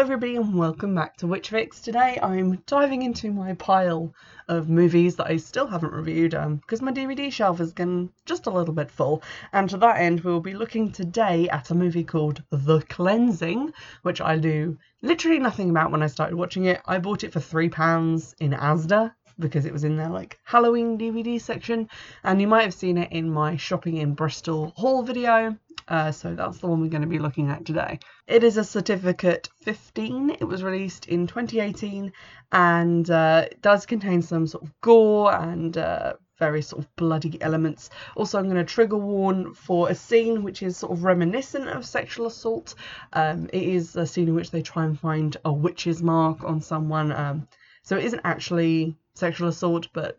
everybody and welcome back to Witch Fix. Today I'm diving into my pile of movies that I still haven't reviewed because um, my DVD shelf is getting just a little bit full and to that end we will be looking today at a movie called The Cleansing which I knew literally nothing about when I started watching it. I bought it for £3 in Asda because it was in their like Halloween DVD section and you might have seen it in my shopping in Bristol haul video uh, so that's the one we're going to be looking at today. It is a certificate 15. It was released in 2018 and uh, it does contain some sort of gore and uh, very sort of bloody elements. Also, I'm going to trigger warn for a scene which is sort of reminiscent of sexual assault. Um, it is a scene in which they try and find a witch's mark on someone. Um, so it isn't actually sexual assault, but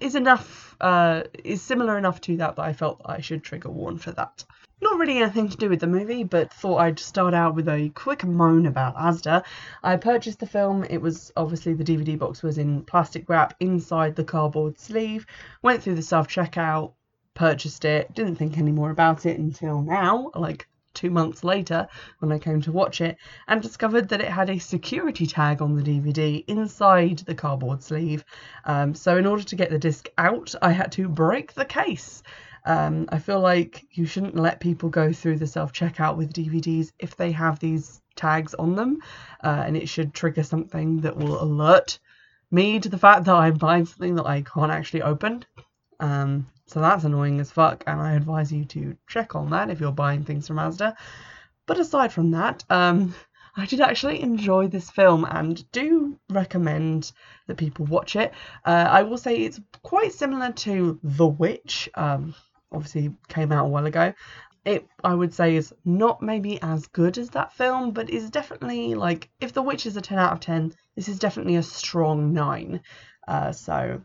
is enough, uh, is similar enough to that that I felt I should trigger warn for that. Not really anything to do with the movie, but thought I'd start out with a quick moan about Asda. I purchased the film. It was obviously the DVD box was in plastic wrap inside the cardboard sleeve. Went through the self checkout, purchased it. Didn't think any more about it until now, like two months later when I came to watch it, and discovered that it had a security tag on the DVD inside the cardboard sleeve. Um, so in order to get the disc out, I had to break the case. Um, I feel like you shouldn't let people go through the self checkout with DVDs if they have these tags on them, uh, and it should trigger something that will alert me to the fact that I'm buying something that I can't actually open. Um, so that's annoying as fuck, and I advise you to check on that if you're buying things from Asda. But aside from that, um, I did actually enjoy this film and do recommend that people watch it. Uh, I will say it's quite similar to The Witch. Um, obviously came out a while ago. It, I would say, is not maybe as good as that film, but is definitely like if The Witch is a 10 out of 10, this is definitely a strong 9. Uh, so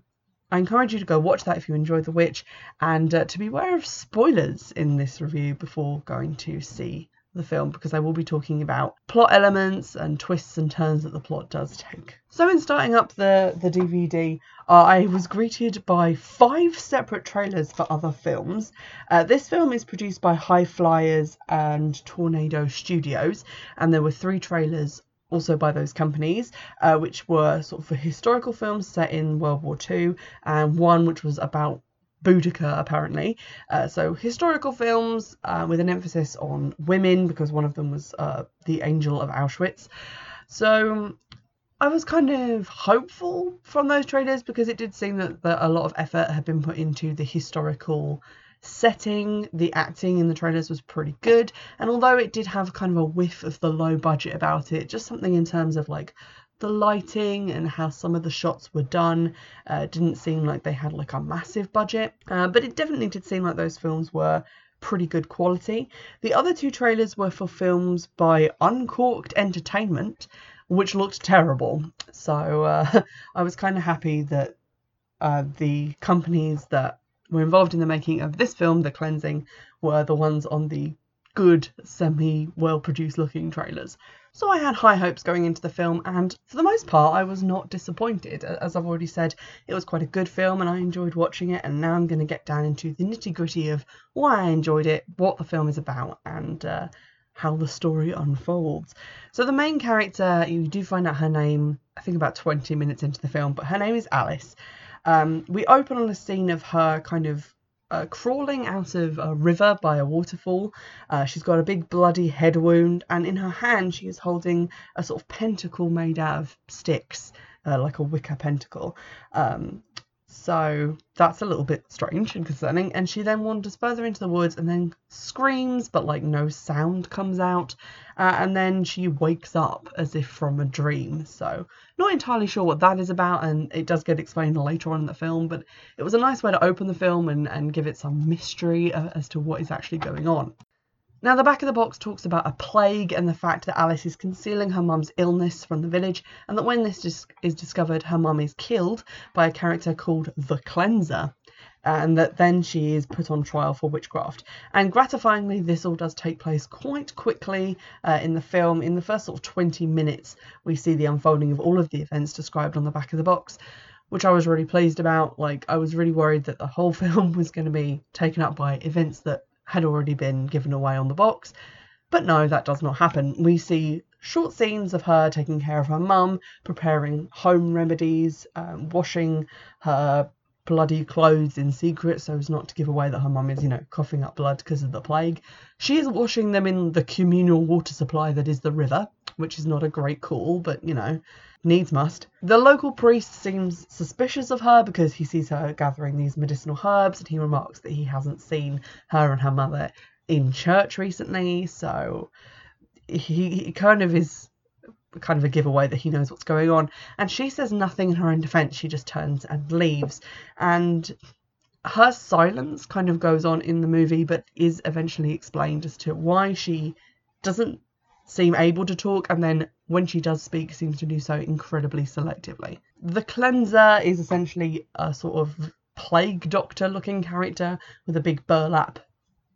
I encourage you to go watch that if you enjoyed The Witch and uh, to be aware of spoilers in this review before going to see the film because I will be talking about plot elements and twists and turns that the plot does take. So in starting up the, the DVD, uh, I was greeted by five separate trailers for other films. Uh, this film is produced by High Flyers and Tornado Studios, and there were three trailers also by those companies, uh, which were sort of historical films set in World War II, and one which was about Boudica, apparently. Uh, so historical films uh, with an emphasis on women because one of them was uh, the Angel of Auschwitz. So I was kind of hopeful from those trailers because it did seem that, that a lot of effort had been put into the historical setting. The acting in the trailers was pretty good, and although it did have kind of a whiff of the low budget about it, just something in terms of like the lighting and how some of the shots were done. Uh, didn't seem like they had like a massive budget, uh, but it definitely did seem like those films were pretty good quality. The other two trailers were for films by Uncorked Entertainment, which looked terrible. So uh, I was kind of happy that uh, the companies that were involved in the making of this film, The Cleansing, were the ones on the good, semi well produced looking trailers. So I had high hopes going into the film, and for the most part, I was not disappointed. As I've already said, it was quite a good film, and I enjoyed watching it. And now I'm going to get down into the nitty gritty of why I enjoyed it, what the film is about, and uh, how the story unfolds. So the main character, you do find out her name, I think about 20 minutes into the film, but her name is Alice. Um, we open on a scene of her kind of uh, crawling out of a river by a waterfall. Uh, she's got a big bloody head wound, and in her hand she is holding a sort of pentacle made out of sticks, uh, like a wicker pentacle. Um, so that's a little bit strange and concerning. And she then wanders further into the woods and then screams, but like no sound comes out. Uh, and then she wakes up as if from a dream. So, not entirely sure what that is about. And it does get explained later on in the film, but it was a nice way to open the film and, and give it some mystery uh, as to what is actually going on. Now, the back of the box talks about a plague and the fact that Alice is concealing her mum's illness from the village, and that when this is discovered, her mum is killed by a character called the Cleanser, and that then she is put on trial for witchcraft. And gratifyingly, this all does take place quite quickly uh, in the film. In the first sort of 20 minutes, we see the unfolding of all of the events described on the back of the box which I was really pleased about. Like, I was really worried that the whole film was going to be taken up by events that had already been given away on the box. But no, that does not happen. We see short scenes of her taking care of her mum, preparing home remedies, um, washing her bloody clothes in secret so as not to give away that her mum is, you know, coughing up blood because of the plague. She is washing them in the communal water supply that is the river, which is not a great call, but you know, needs must. The local priest seems suspicious of her because he sees her gathering these medicinal herbs and he remarks that he hasn't seen her and her mother in church recently, so he, he kind of is kind of a giveaway that he knows what's going on. And she says nothing in her own defense. She just turns and leaves. And her silence kind of goes on in the movie, but is eventually explained as to why she doesn't seem able to talk. And then when she does speak, seems to do so incredibly selectively. The cleanser is essentially a sort of plague doctor looking character with a big burlap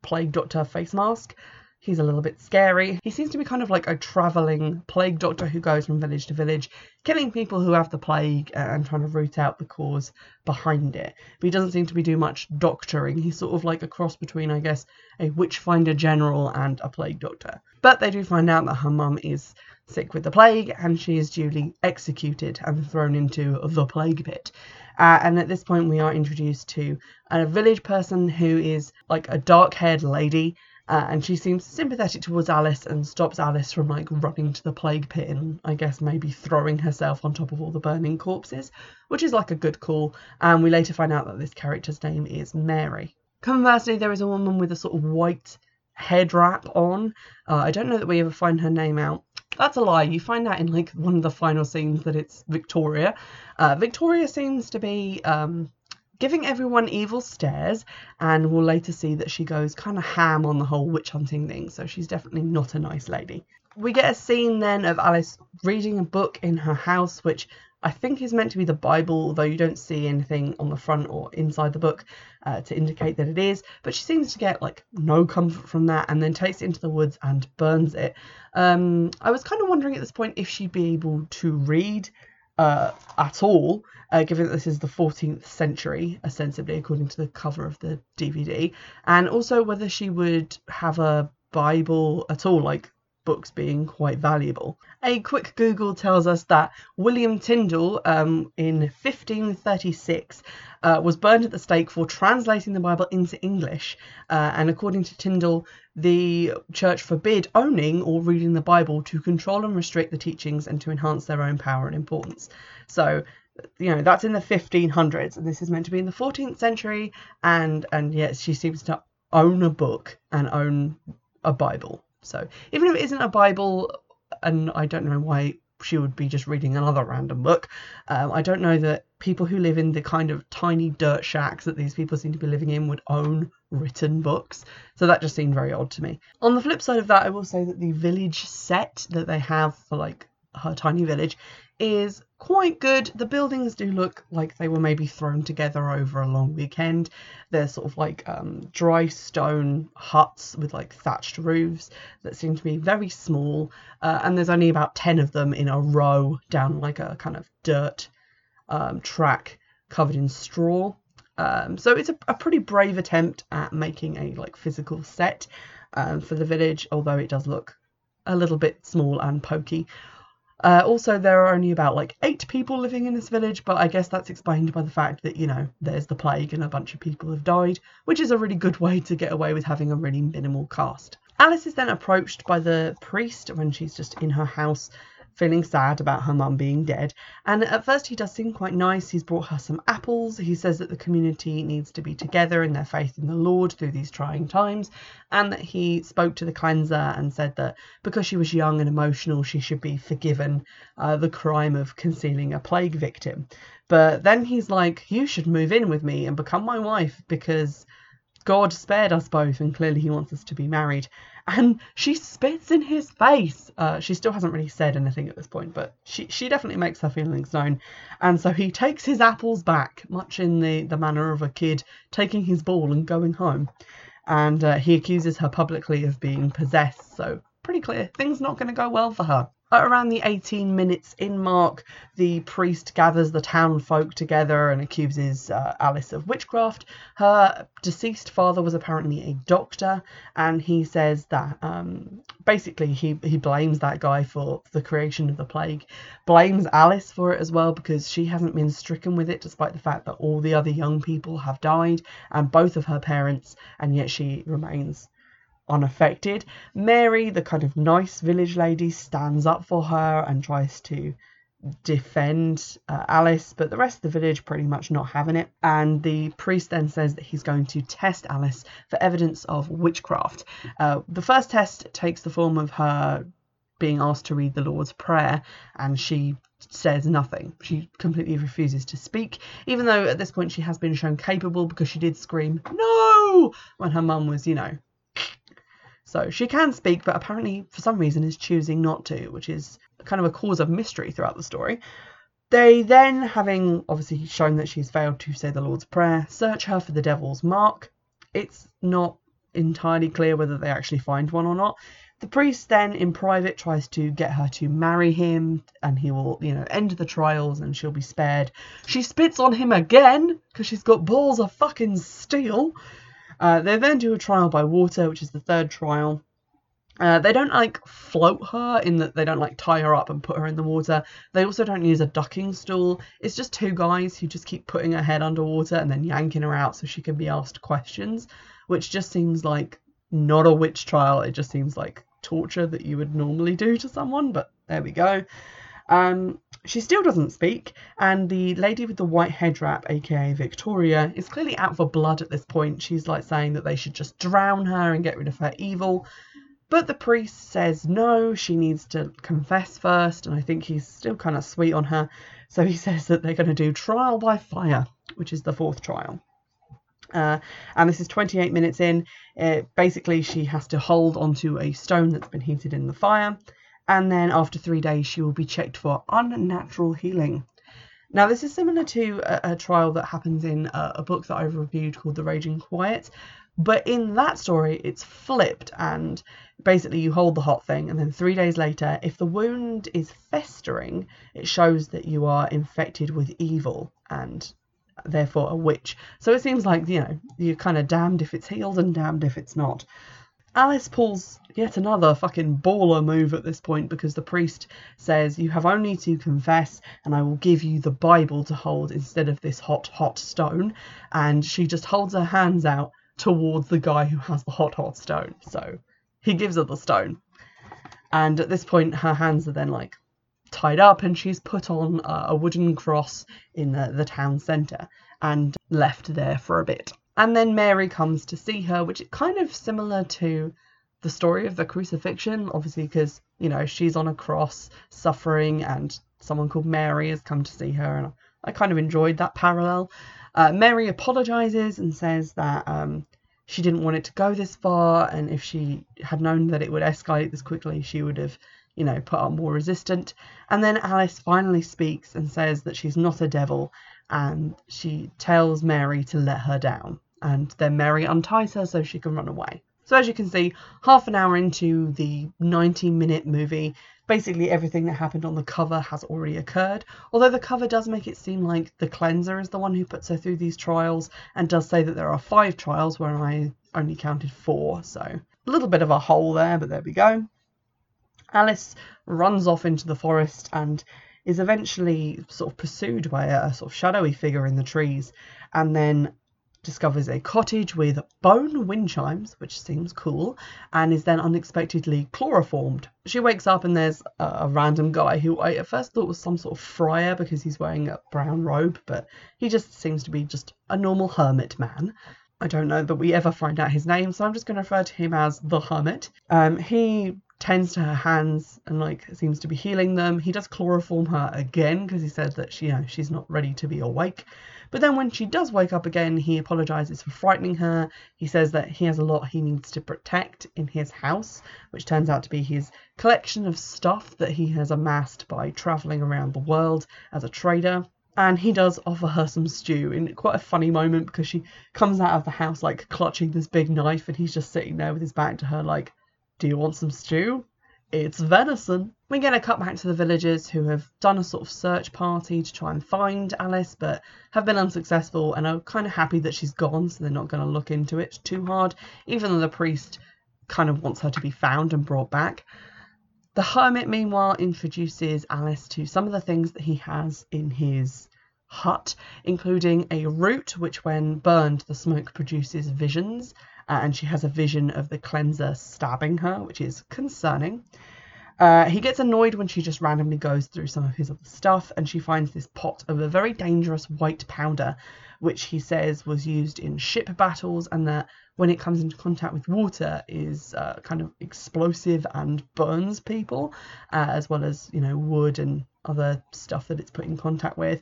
plague doctor face mask. He's a little bit scary. He seems to be kind of like a travelling plague doctor who goes from village to village, killing people who have the plague and trying to root out the cause behind it. But he doesn't seem to be doing much doctoring. He's sort of like a cross between, I guess, a witchfinder general and a plague doctor. But they do find out that her mum is sick with the plague and she is duly executed and thrown into the plague pit. Uh, and at this point, we are introduced to a village person who is like a dark haired lady uh, and she seems sympathetic towards Alice and stops Alice from like running to the plague pit and I guess maybe throwing herself on top of all the burning corpses, which is like a good call. And we later find out that this character's name is Mary. Conversely, there is a woman with a sort of white head wrap on. Uh, I don't know that we ever find her name out. That's a lie. You find out in like one of the final scenes that it's Victoria. Uh, Victoria seems to be um, giving everyone evil stares, and we'll later see that she goes kind of ham on the whole witch hunting thing, so she's definitely not a nice lady. We get a scene then of Alice reading a book in her house, which I think is meant to be the Bible, although you don't see anything on the front or inside the book uh, to indicate that it is. But she seems to get like no comfort from that and then takes it into the woods and burns it. Um, I was kind of wondering at this point if she'd be able to read uh, at all, uh, given that this is the 14th century, ostensibly, according to the cover of the DVD, and also whether she would have a Bible at all, like books being quite valuable. A quick Google tells us that William Tyndale um, in 1536 uh, was burned at the stake for translating the Bible into English. Uh, and according to Tyndale, the church forbid owning or reading the Bible to control and restrict the teachings and to enhance their own power and importance. So you know that's in the 1500s and this is meant to be in the 14th century and and yet she seems to own a book and own a bible so even if it isn't a Bible, and I don't know why she would be just reading another random book, um, I don't know that people who live in the kind of tiny dirt shacks that these people seem to be living in would own written books. So that just seemed very odd to me. On the flip side of that, I will say that the village set that they have for like her tiny village is quite good. The buildings do look like they were maybe thrown together over a long weekend. They're sort of like um, dry stone huts with like thatched roofs that seem to be very small. Uh, and there's only about 10 of them in a row down like a kind of dirt um, track covered in straw. Um, so it's a, a, pretty brave attempt at making a like physical set um, for the village, although it does look a little bit small and pokey. Uh, also, there are only about like eight people living in this village, but I guess that's explained by the fact that, you know, there's the plague and a bunch of people have died, which is a really good way to get away with having a really minimal cast. Alice is then approached by the priest when she's just in her house feeling sad about her mum being dead. And at first, he does seem quite nice. He's brought her some apples. He says that the community needs to be together in their faith in the Lord through these trying times, and that he spoke to the cleanser and said that because she was young and emotional, she should be forgiven uh, the crime of concealing a plague victim. But then he's like, You should move in with me and become my wife because God spared us both, and clearly he wants us to be married. And she spits in his face. Uh, she still hasn't really said anything at this point, but she, she definitely makes her feelings known. And so he takes his apples back, much in the, the manner of a kid taking his ball and going home. And uh, he accuses her publicly of being possessed, so pretty clear things not going to go well for her. At around the 18 minutes in mark, the priest gathers the town folk together and accuses uh, Alice of witchcraft. Her deceased father was apparently a doctor, and he says that um, basically he, he blames that guy for the creation of the plague, blames Alice for it as well because she hasn't been stricken with it despite the fact that all the other young people have died and both of her parents, and yet she remains unaffected. Mary, the kind of nice village lady, stands up for her and tries to defend uh, Alice, but the rest of the village pretty much not having it. And the priest then says that he's going to test Alice for evidence of witchcraft. Uh, the first test takes the form of her being asked to read the Lord's Prayer, and she says nothing. She completely refuses to speak, even though at this point she has been shown capable because she did scream, No! when her mum was, you know, so she can speak, but apparently for some reason is choosing not to, which is kind of a cause of mystery throughout the story. They then, having obviously shown that she's failed to say the Lord's Prayer, search her for the devil's mark. It's not entirely clear whether they actually find one or not. The priest then, in private, tries to get her to marry him, and he will, you know, end the trials and she'll be spared. She spits on him again because she's got balls of fucking steel. Uh, they then do a trial by water, which is the third trial. Uh, they don't like float her in that they don't like tie her up and put her in the water. They also don't use a ducking stool. It's just two guys who just keep putting her head underwater and then yanking her out so she can be asked questions, which just seems like not a witch trial. It just seems like torture that you would normally do to someone, but there we go. Um, she still doesn't speak, and the lady with the white head wrap, aka Victoria, is clearly out for blood at this point. She's like saying that they should just drown her and get rid of her evil. But the priest says no, she needs to confess first, and I think he's still kind of sweet on her. So he says that they're going to do trial by fire, which is the fourth trial. Uh, and this is 28 minutes in. Uh, basically, she has to hold onto a stone that's been heated in the fire and then after three days she will be checked for unnatural healing. Now, this is similar to a, a trial that happens in a, a, book that I've reviewed called The Raging Quiet, but in that story, it's flipped, and basically, you hold the hot thing, and then three days later, if the wound is festering, it shows that you are infected with evil and therefore a witch. So it seems like, you know, you're kind of damned if it's healed and damned if it's not. Alice pulls yet another fucking baller move at this point because the priest says, You have only to confess, and I will give you the Bible to hold instead of this hot, hot stone. And she just holds her hands out towards the guy who has the hot, hot stone. So he gives her the stone. And at this point, her hands are then like tied up, and she's put on a wooden cross in the, the town centre and left there for a bit. And then Mary comes to see her, which is kind of similar to the story of the crucifixion, obviously, because, you know, she's on a cross suffering and someone called Mary has come to see her. And I kind of enjoyed that parallel. Uh, Mary apologizes and says that um, she didn't want it to go this far, and if she had known that it would escalate this quickly, she would have, you know, put up more resistant. And then Alice finally speaks and says that she's not a devil, and she tells Mary to let her down and then Mary unties her so she can run away. So as you can see, half an hour into the 90 minute movie, basically everything that happened on the cover has already occurred. Although the cover does make it seem like the cleanser is the one who puts her through these trials and does say that there are five trials where I only counted four. So a little bit of a hole there, but there we go. Alice runs off into the forest and is eventually sort of pursued by a, a sort of shadowy figure in the trees and then discovers a cottage with bone wind chimes, which seems cool, and is then unexpectedly chloroformed. She wakes up and there's a, a, random guy who I at first thought was some sort of friar because he's wearing a brown robe, but he just seems to be just a normal hermit man. I don't know that we ever find out his name, so I'm just going to refer to him as the hermit. Um, he tends to her hands and like seems to be healing them. He does chloroform her again because he says that she, you know, she's not ready to be awake. But then when she does wake up again, he apologizes for frightening her. He says that he has a lot he needs to protect in his house, which turns out to be his collection of stuff that he has amassed by traveling around the world as a trader. And he does offer her some stew in quite a funny moment because she comes out of the house like clutching this big knife and he's just sitting there with his back to her like, Do you want some stew? It's venison. We get a cut back to the villagers who have done a sort of search party to try and find Alice, but have been unsuccessful and are kind of happy that she's gone, so they're not going to look into it too hard, even though the priest kind of wants her to be found and brought back. The hermit, meanwhile, introduces Alice to some of the things that he has in his hut, including a root, which, when burned, the smoke produces visions, uh, and she has a vision of the cleanser stabbing her, which is concerning. Uh, he gets annoyed when she just randomly goes through some of his other stuff and she finds this pot of a very dangerous white powder, which he says was used in ship battles and that when it comes into contact with water is uh, kind of explosive and burns people, uh, as well as, you know, wood and other stuff that it's put in contact with.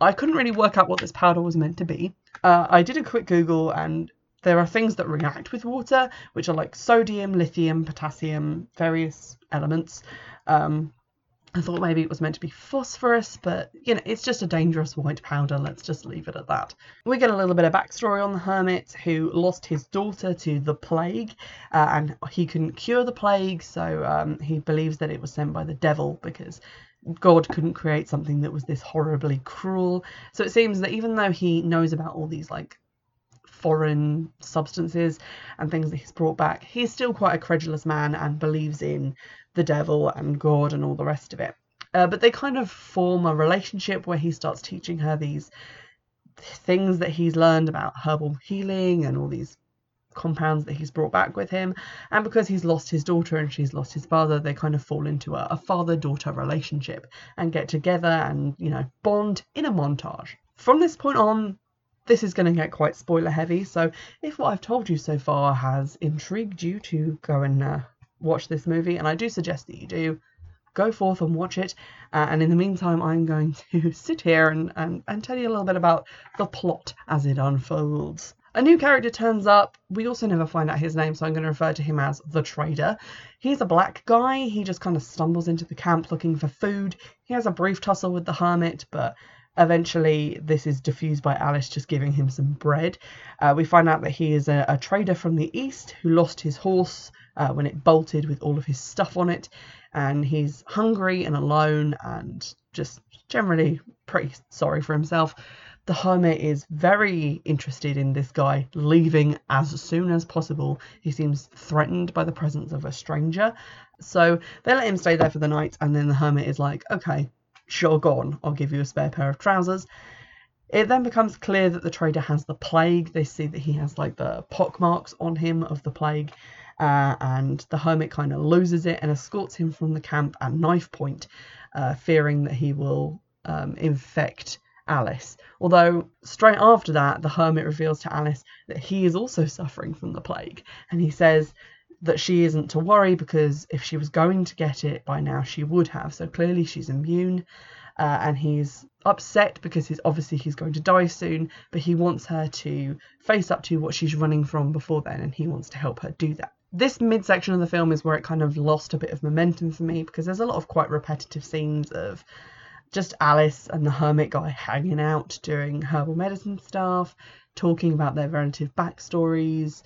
I couldn't really work out what this powder was meant to be. Uh, I did a quick Google and there are things that react with water, which are like sodium, lithium, potassium, various elements. Um, I thought maybe it was meant to be phosphorus, but you know, it's just a dangerous white powder. Let's just leave it at that. We get a little bit of backstory on the hermit who lost his daughter to the plague, uh, and he couldn't cure the plague, so um, he believes that it was sent by the devil because God couldn't create something that was this horribly cruel. So it seems that even though he knows about all these like foreign substances and things that he's brought back, he's still quite a credulous man and believes in the devil and God and all the rest of it. Uh, but they kind of form a relationship where he starts teaching her these things that he's learned about herbal healing and all these compounds that he's brought back with him. And because he's lost his daughter and she's lost his father, they kind of fall into a, a father daughter relationship and get together and, you know, bond in a montage. From this point on, this is going to get quite spoiler heavy. So if what I've told you so far has intrigued you to go and uh, watch this movie, and I do suggest that you do, go forth and watch it. Uh, and in the meantime, I'm going to sit here and, and, and tell you a little bit about the plot as it unfolds. A new character turns up. We also never find out his name, so I'm going to refer to him as the trader. He's a black guy. He just kind of stumbles into the camp looking for food. He has a brief tussle with the hermit, but Eventually, this is diffused by Alice just giving him some bread. Uh, we find out that he is a, a, trader from the east who lost his horse uh, when it bolted with all of his stuff on it, and he's hungry and alone and just generally pretty sorry for himself. The hermit is very interested in this guy leaving as soon as possible. He seems threatened by the presence of a stranger. So they let him stay there for the night, and then the hermit is like, okay, sure, go on, I'll give you a spare pair of trousers. It then becomes clear that the trader has the plague. They see that he has like the pock marks on him of the plague, uh, and the hermit kind of loses it and escorts him from the camp at knife point, uh, fearing that he will um, infect Alice. Although, straight after that, the hermit reveals to Alice that he is also suffering from the plague, and he says that she isn't to worry because if she was going to get it by now, she would have. So clearly she's immune. Uh, and he's upset because he's obviously he's going to die soon, but he wants her to face up to what she's running from before then, and he wants to help her do that. This midsection of the film is where it kind of lost a bit of momentum for me because there's a lot of quite repetitive scenes of just Alice and the hermit guy hanging out doing herbal medicine stuff, talking about their relative backstories,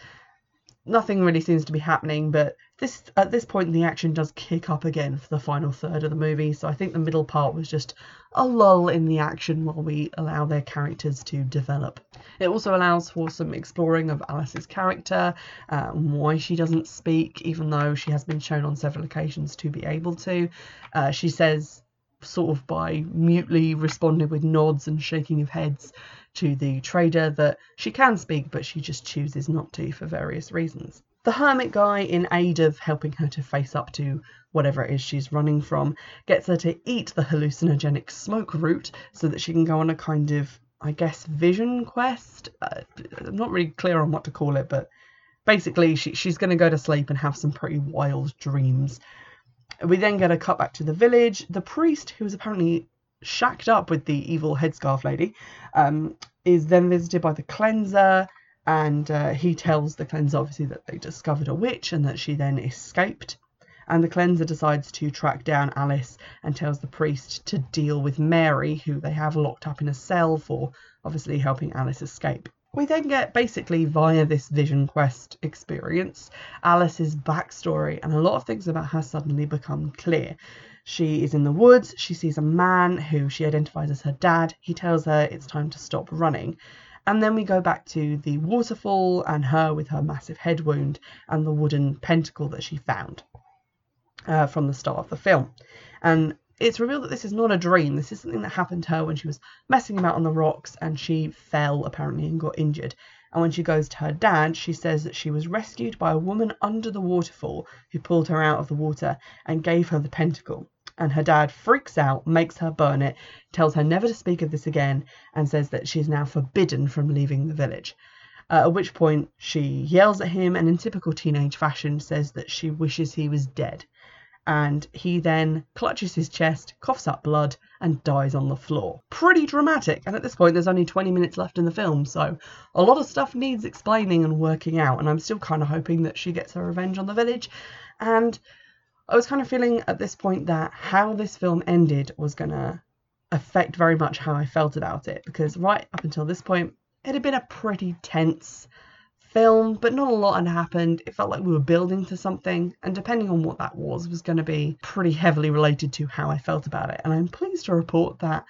nothing really seems to be happening, but this at this point the action does kick up again for the final third of the movie. So I think the middle part was just a lull in the action while we allow their characters to develop. It also allows for some exploring of Alice's character, uh, why she doesn't speak, even though she has been shown on several occasions to be able to. Uh, she says sort of by mutely responding with nods and shaking of heads to the trader that she can speak, but she just chooses not to for various reasons. The hermit guy, in aid of helping her to face up to whatever it is she's running from, gets her to eat the hallucinogenic smoke root so that she can go on a kind of, I guess, vision quest. Uh, I'm not really clear on what to call it, but basically she, she's going to go to sleep and have some pretty wild dreams. We then get a cut back to the village. The priest, who is apparently shacked up with the evil headscarf lady, um, is then visited by the cleanser, and uh, he tells the cleanser obviously that they discovered a witch and that she then escaped. And the cleanser decides to track down Alice and tells the priest to deal with Mary, who they have locked up in a cell for obviously helping Alice escape. We then get basically via this Vision Quest experience Alice's backstory, and a lot of things about her suddenly become clear. She is in the woods, she sees a man who she identifies as her dad. He tells her it's time to stop running. And then we go back to the waterfall and her with her massive head wound and the wooden pentacle that she found uh, from the start of the film. And it's revealed that this is not a dream. This is something that happened to her when she was messing about on the rocks and she fell apparently and got injured. And when she goes to her dad, she says that she was rescued by a woman under the waterfall who pulled her out of the water and gave her the pentacle. And her dad freaks out, makes her burn it, tells her never to speak of this again, and says that she is now forbidden from leaving the village. Uh, at which point she yells at him and, in typical teenage fashion, says that she wishes he was dead and he then clutches his chest, coughs up blood, and dies on the floor. Pretty dramatic, and at this point, there's only 20 minutes left in the film, so a lot of stuff needs explaining and working out, and I'm still kind of hoping that she gets her revenge on the village. And I was kind of feeling at this point that how this film ended was going to affect very much how I felt about it, because right up until this point, it had been a pretty tense film, but not a lot had happened. It felt like we were building to something, and depending on what that was, was going to be pretty heavily related to how I felt about it. And I'm pleased to report that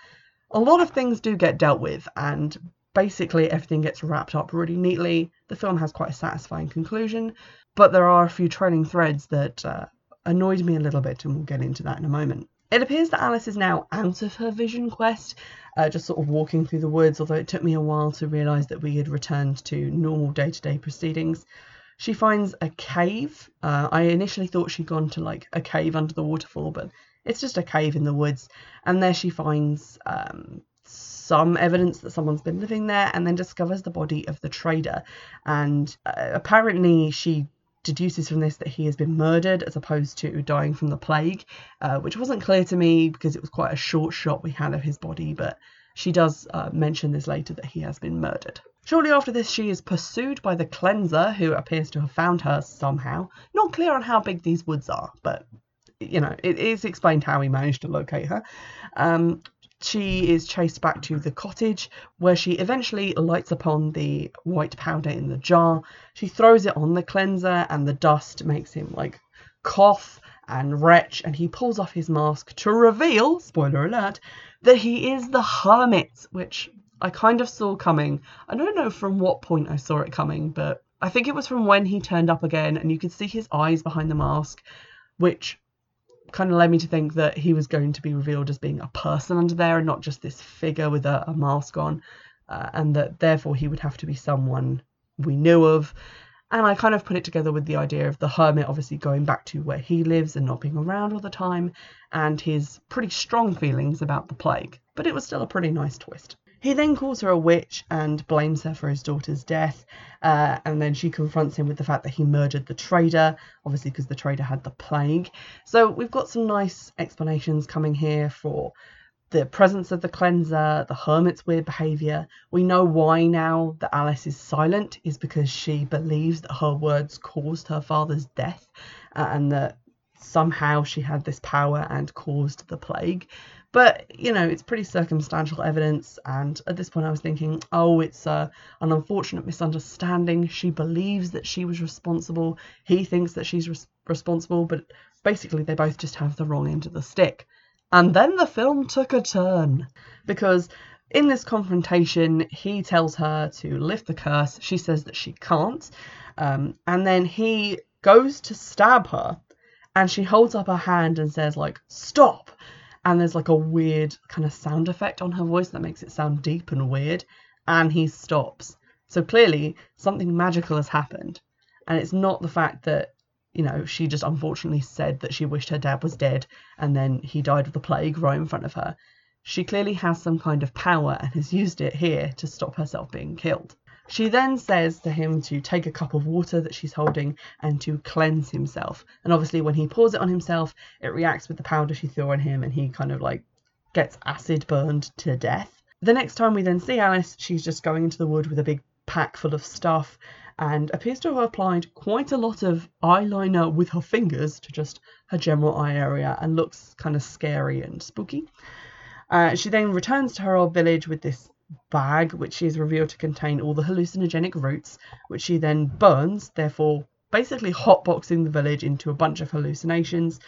a lot of things do get dealt with, and basically everything gets wrapped up really neatly. The film has quite a satisfying conclusion, but there are a few trailing threads that uh, annoyed me a little bit, and we'll get into that in a moment. It appears that Alice is now out of her vision quest, uh, just sort of walking through the woods, although it took me a while to realise that we had returned to normal day to day proceedings. She finds a cave. Uh, I initially thought she'd gone to like a cave under the waterfall, but it's just a cave in the woods. And there she finds um, some evidence that someone's been living there and then discovers the body of the trader. And uh, apparently, she deduces from this that he has been murdered as opposed to dying from the plague, uh, which wasn't clear to me because it was quite a short shot we had of his body, but she does uh, mention this later that he has been murdered. Shortly after this, she is pursued by the cleanser, who appears to have found her somehow. Not clear on how big these woods are, but you know, it is explained how he managed to locate her. Um, she is chased back to the cottage where she eventually lights upon the white powder in the jar. She throws it on the cleanser and the dust makes him like cough and retch and he pulls off his mask to reveal, spoiler alert, that he is the hermit, which I kind of saw coming. I don't know from what point I saw it coming, but I think it was from when he turned up again and you could see his eyes behind the mask, which kind of led me to think that he was going to be revealed as being a person under there and not just this figure with a, a mask on, uh, and that therefore he would have to be someone we knew of. And I kind of put it together with the idea of the hermit obviously going back to where he lives and not being around all the time, and his pretty strong feelings about the plague. But it was still a pretty nice twist. He then calls her a witch and blames her for his daughter's death. Uh, and then she confronts him with the fact that he murdered the trader, obviously because the trader had the plague. So we've got some nice explanations coming here for the presence of the cleanser, the hermit's weird behaviour. We know why now that Alice is silent is because she believes that her words caused her father's death uh, and that somehow she had this power and caused the plague. But you know, it's pretty circumstantial evidence, and at this point, I was thinking, oh, it's uh, an unfortunate misunderstanding. She believes that she was responsible. He thinks that she's res- responsible, but basically, they both just have the wrong end of the stick. And then the film took a turn because in this confrontation, he tells her to lift the curse. She says that she can't, um, and then he goes to stab her, and she holds up her hand and says like, "Stop." And there's like a weird kind of sound effect on her voice that makes it sound deep and weird and he stops. So clearly something magical has happened and it's not the fact that you know she just unfortunately said that she wished her dad was dead and then he died of the plague right in front of her. She clearly has some kind of power and has used it here to stop herself being killed she then says to him to take a cup of water that she's holding and to cleanse himself. And obviously, when he pours it on himself, it reacts with the powder she threw on him and he kind of like gets acid burned to death. The next time we then see Alice, she's just going into the wood with a big pack full of stuff and appears to have applied quite a lot of eyeliner with her fingers to just her general eye area and looks kind of scary and spooky. Uh, she then returns to her old village with this bag, which she is revealed to contain all the hallucinogenic roots, which she then burns, therefore basically hotboxing the village into a bunch of hallucinations.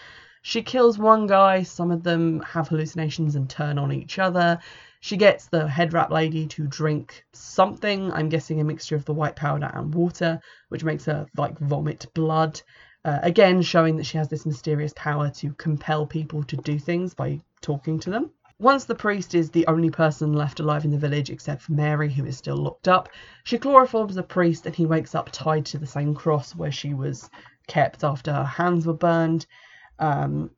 She kills one guy, some of them have hallucinations and turn on each other. She gets the head wrap lady to drink something, I'm guessing a mixture of the white powder and water, which makes her like vomit blood. Uh, again, showing that she has this mysterious power to compel people to do things by talking to them. Once the priest is the only person left alive in the village except for Mary, who is still locked up, she chloroforms the priest and he wakes up tied to the same cross where she was kept after her hands were burned. Um,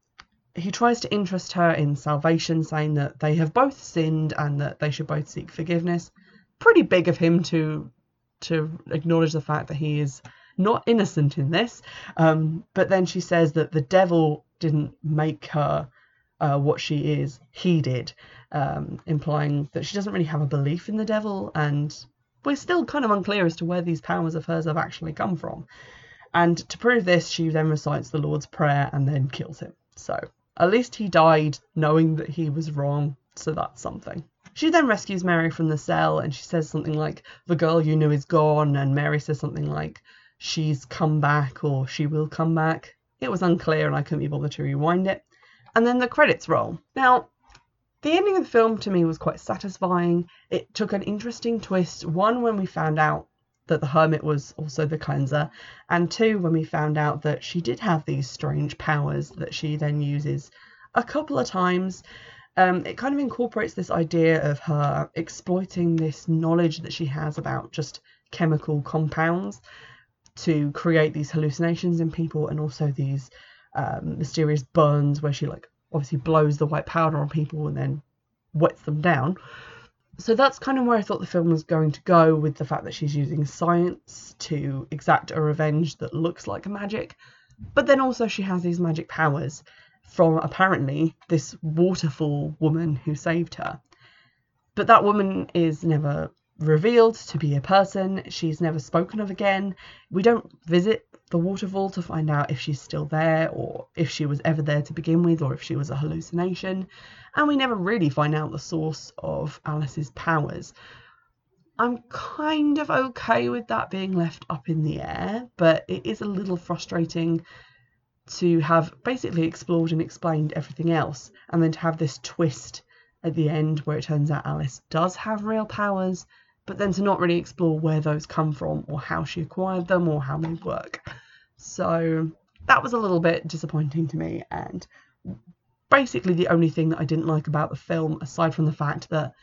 he tries to interest her in salvation, saying that they have both sinned and that they should both seek forgiveness. Pretty big of him to to acknowledge the fact that he is not innocent in this. Um, but then she says that the devil didn't make her uh, what she is, he did, um, implying that she doesn't really have a belief in the devil, and we're still kind of unclear as to where these powers of hers have actually come from. And to prove this, she then recites the Lord's Prayer and then kills him. So at least he died knowing that he was wrong, so that's something. She then rescues Mary from the cell and she says something like, The girl you knew is gone, and Mary says something like, She's come back or she will come back. It was unclear and I couldn't be bothered to rewind it and then the credits roll. Now, the ending of the film to me was quite satisfying. It took an interesting twist. One, when we found out that the hermit was also the cleanser, and two, when we found out that she did have these strange powers that she then uses a couple of times. Um, it kind of incorporates this idea of her exploiting this knowledge that she has about just chemical compounds to create these hallucinations in people and also these um, mysterious burns where she like obviously blows the white powder on people and then wets them down. So that's kind of where I thought the film was going to go with the fact that she's using science to exact a revenge that looks like magic. But then also she has these magic powers from apparently this waterfall woman who saved her. But that woman is never revealed to be a person. She's never spoken of again. We don't visit the waterfall to find out if she's still there or if she was ever there to begin with or if she was a hallucination. And we never really find out the source of Alice's powers. I'm kind of okay with that being left up in the air, but it is a little frustrating to have basically explored and explained everything else and then to have this twist at the end where it turns out Alice does have real powers but then to not really explore where those come from or how she acquired them or how they work. So that was a little bit disappointing to me and basically the only thing that I didn't like about the film aside from the fact that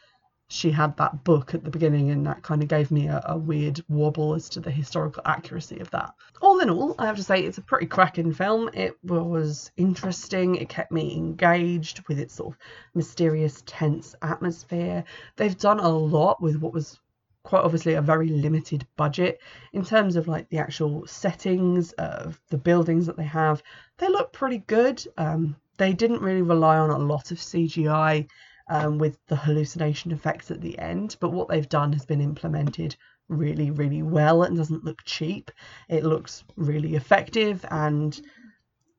she had that book at the beginning and that kind of gave me a, a, weird wobble as to the historical accuracy of that. All in all, I have to say it's a pretty cracking film. It was interesting, it kept me engaged with its sort of mysterious, tense atmosphere. They've done a lot with what was quite obviously a very limited budget. In terms of like the actual settings of the buildings that they have they look pretty good. Um, they didn't really rely on a lot of cgi um, with the hallucination effects at the end but what they've done has been implemented really really well. And doesn't look cheap. It looks really effective and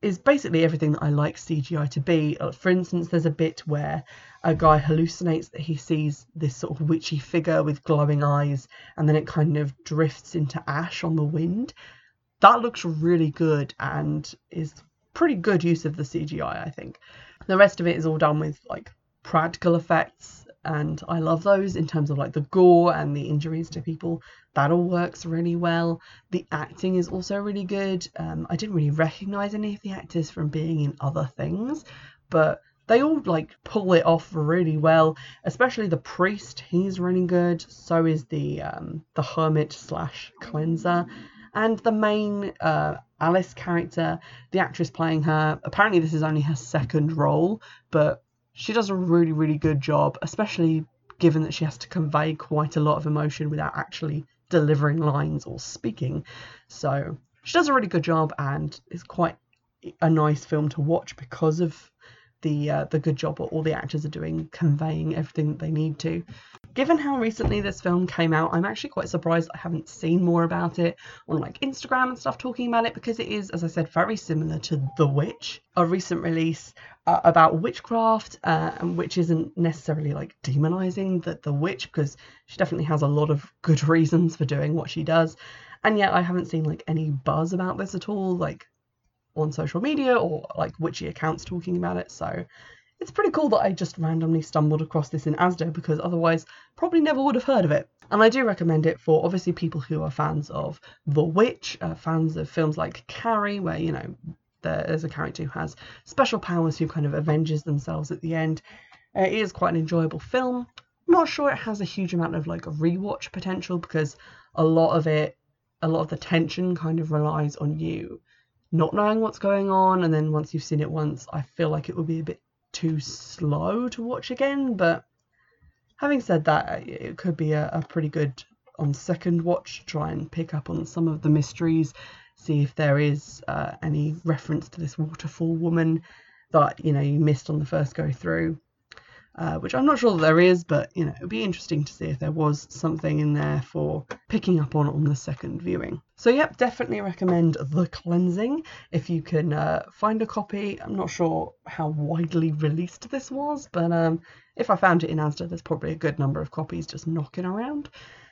is basically everything that I like CGI to be. Uh, for instance, there's a bit where a guy hallucinates that he sees this sort of witchy figure with glowing eyes, and then it kind of drifts into ash on the wind. That looks really good and is pretty good use of the CGI, I think. The rest of it is all done with like practical effects and I love those in terms of like the gore and the injuries to people. That all works really well. The acting is also really good. Um, I didn't really recognize any of the actors from being in other things, but they all like pull it off really well. Especially the priest, he's really good. So is the um, the hermit slash cleanser, and the main uh, Alice character, the actress playing her. Apparently, this is only her second role, but she does a really, really good job, especially given that she has to convey quite a lot of emotion without actually delivering lines or speaking. So she does a really good job, and it's quite a nice film to watch because of the uh, the good job that all the actors are doing conveying everything that they need to. Given how recently this film came out, I'm actually quite surprised I haven't seen more about it on like Instagram and stuff talking about it because it is, as I said, very similar to The Witch, a recent release uh, about witchcraft, uh, and which isn't necessarily like demonizing the, the witch because she definitely has a lot of good reasons for doing what she does. And yet I haven't seen like any buzz about this at all, like on social media or like witchy accounts talking about it. So it's pretty cool that I just randomly stumbled across this in Asda because otherwise probably never would have heard of it. And I do recommend it for obviously people who are fans of The Witch, uh, fans of films like Carrie, where you know there's a character who has special powers who kind of avenges themselves at the end. Uh, it is quite an enjoyable film. I'm not sure it has a huge amount of like rewatch potential because a lot of it, a lot of the tension kind of relies on you not knowing what's going on, and then once you've seen it once, I feel like it would be a bit too slow to watch again. But having said that, it could be a, a pretty good on second watch to try and pick up on some of the mysteries, see if there is uh, any reference to this waterfall woman that you know you missed on the first go through uh, which I'm not sure there is, but you know, it would be interesting to see if there was something in there for picking up on on the second viewing. So, yep, definitely recommend The Cleansing if you can uh, find a copy. I'm not sure how widely released this was, but um, if I found it in Asda, there's probably a good number of copies just knocking around.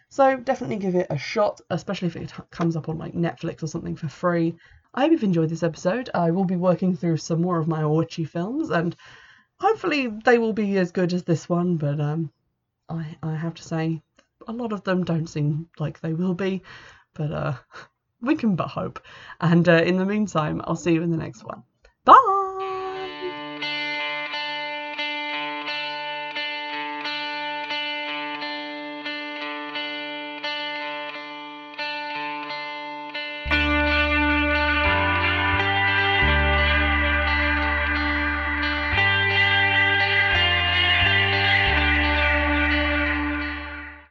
So, definitely give it a shot, especially if it comes up on like Netflix or something for free. I hope you've enjoyed this episode. I will be working through some more of my witchy films and hopefully they will be as good as this one, but um, I I have to say a lot of them don't seem like they will be, but uh, we can but hope. And uh, in the meantime, I'll see you in the next one. Bye.